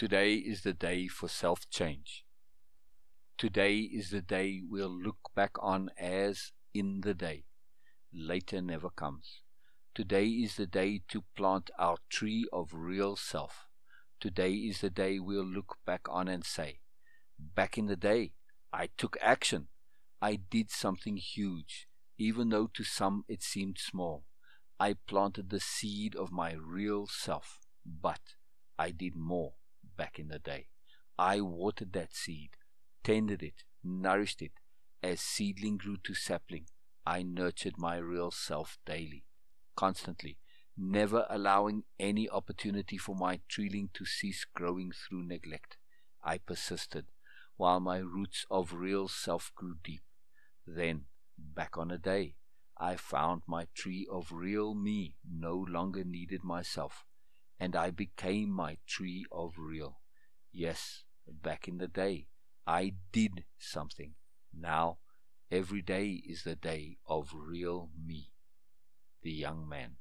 Today is the day for self change. Today is the day we'll look back on as in the day. Later never comes. Today is the day to plant our tree of real self. Today is the day we'll look back on and say, Back in the day, I took action. I did something huge, even though to some it seemed small. I planted the seed of my real self, but I did more back in the day. I watered that seed, tended it, nourished it. As seedling grew to sapling, I nurtured my real self daily, constantly, never allowing any opportunity for my treeling to cease growing through neglect. I persisted, while my roots of real self grew deep. Then, back on a day, I found my tree of real me no longer needed myself, and I became my tree of real. Yes, back in the day, I did something. Now, every day is the day of real me. The young man.